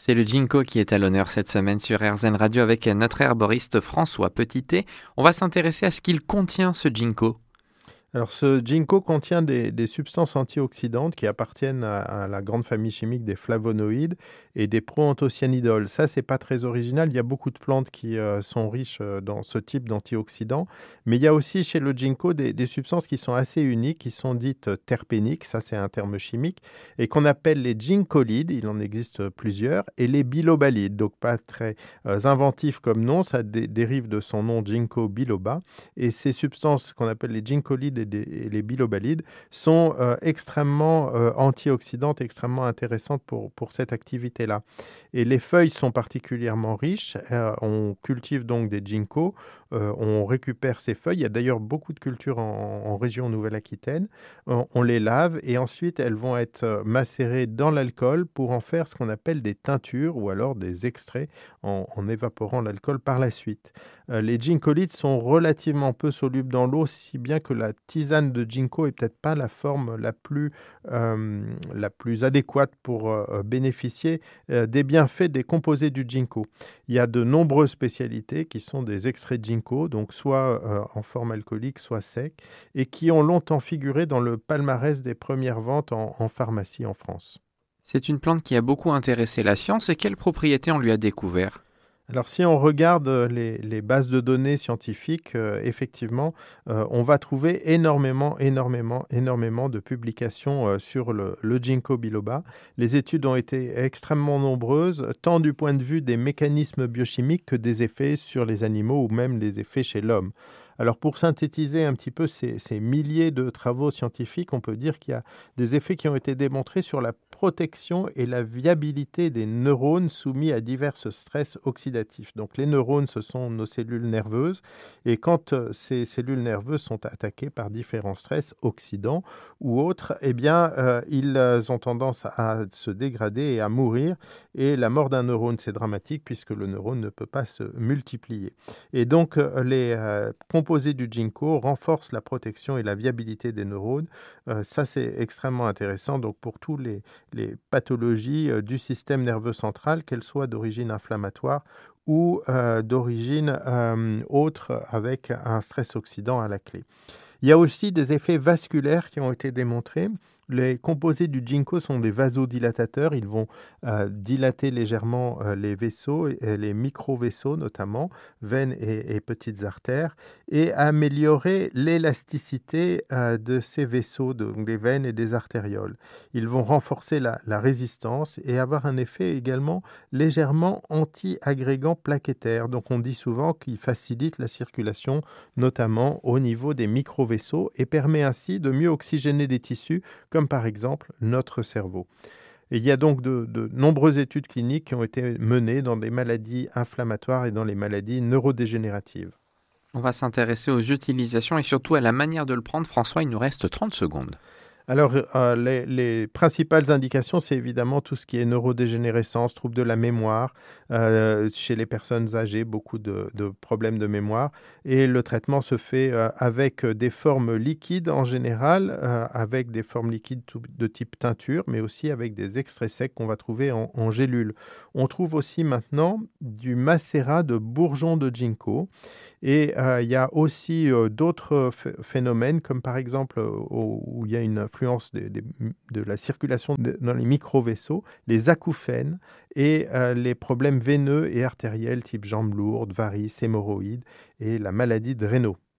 C'est le ginkgo qui est à l'honneur cette semaine sur RZN Radio avec notre herboriste François Petitet. On va s'intéresser à ce qu'il contient ce ginkgo. Alors, ce ginkgo contient des, substances antioxydantes qui appartiennent à, la grande famille chimique des flavonoïdes et des proanthocyanidol. Ça, c'est pas très original. Il y a beaucoup de plantes qui euh, sont riches euh, dans ce type d'antioxydants. Mais il y a aussi chez le ginkgo des, substances qui sont assez uniques, qui sont dites terpéniques. Ça, c'est un terme chimique. Et qu'on appelle les ginkgolides. Il en existe plusieurs. Et les bilobalides. Donc, pas très euh, inventif comme nom. Ça dérive de son nom ginkgo biloba. Et ces substances qu'on appelle les ginkgolides et, les bilobalides sont euh, extrêmement euh, antioxydantes, extrêmement intéressantes pour, cette activité-là. Et les feuilles sont particulièrement riches. Euh, on cultive donc des ginkgo, on récupère ces feuilles. Il y a d'ailleurs beaucoup de cultures en, région Nouvelle-Aquitaine. On, les lave et ensuite elles vont être macérées dans l'alcool pour en faire ce qu'on appelle des teintures ou alors des extraits en, évaporant l'alcool par la suite. les ginkgolides sont relativement peu solubles dans l'eau, si bien que la tisane de ginkgo est peut-être pas la forme la plus, adéquate pour bénéficier des bienfaits des composés du ginkgo. Il y a de nombreuses spécialités qui sont des extraits de ginkgo, donc soit en forme alcoolique, soit sec, et qui ont longtemps figuré dans le palmarès des premières ventes en pharmacie en France. C'est une plante qui a beaucoup intéressé la science et quelles propriétés on lui a découvert? Alors si on regarde euh, les, bases de données scientifiques, euh, effectivement, euh, on va trouver énormément, énormément, énormément de publications sur le, le, ginkgo biloba. Les études ont été extrêmement nombreuses, tant du point de vue des mécanismes biochimiques que des effets sur les animaux ou même les effets chez l'homme. Alors pour synthétiser un petit peu ces, milliers de travaux scientifiques, on peut dire qu'il y a des effets qui ont été démontrés sur la protection et la viabilité des neurones soumis à divers stress oxydatifs. Donc les neurones, ce sont nos cellules nerveuses, et quand euh, ces cellules nerveuses sont attaquées par différents stress oxydants ou autres, eh bien, euh, ils ont tendance à se dégrader et à mourir. Et la mort d'un neurone, c'est dramatique puisque le neurone ne peut pas se multiplier. Et donc euh, les composés du ginkgo renforcent la protection et la viabilité des neurones. Euh, ça, c'est extrêmement intéressant. Donc, pour toutes les, pathologies euh, du système nerveux central, qu'elles soient d'origine inflammatoire ou euh, d'origine autre avec un stress oxydant à la clé. Il y a aussi des effets vasculaires qui ont été démontrés. Les composés du ginkgo sont des vasodilatateurs. Ils vont euh, dilater légèrement euh, les vaisseaux, les micro-vaisseaux notamment, veines et, petites artères, et améliorer l'élasticité euh, de ces vaisseaux, donc des veines et des artérioles. Ils vont renforcer la, résistance et avoir un effet également légèrement anti-agrégant plaquettaire. Donc on dit souvent qu'il facilite la circulation, notamment au niveau des micro-vaisseaux, et permet ainsi de mieux oxygéner les tissus par exemple notre cerveau. il y a donc de, nombreuses études cliniques qui ont été menées dans des maladies inflammatoires et dans les maladies neurodégénératives. On va s'intéresser aux utilisations et surtout à la manière de le prendre. François, il nous reste 30 secondes. Alors, euh, les, principales indications, c'est évidemment tout ce qui est neurodégénérescence, troubles de la mémoire, euh, chez les personnes âgées, beaucoup de, problèmes de mémoire. Et le traitement se fait euh, avec des formes liquides en général, avec des formes liquides de type teinture, mais aussi avec des extraits secs qu'on va trouver en, en gélules. On trouve aussi maintenant du macérat de bourgeons de ginkgo. Et euh, il y a aussi euh, d'autres phénomènes, comme par exemple euh, où il y a une influence de, la circulation dans les micro-vaisseaux, les acouphènes et les problèmes veineux et artériels type jambes lourdes, varices, hémorroïdes et la maladie de Raynaud.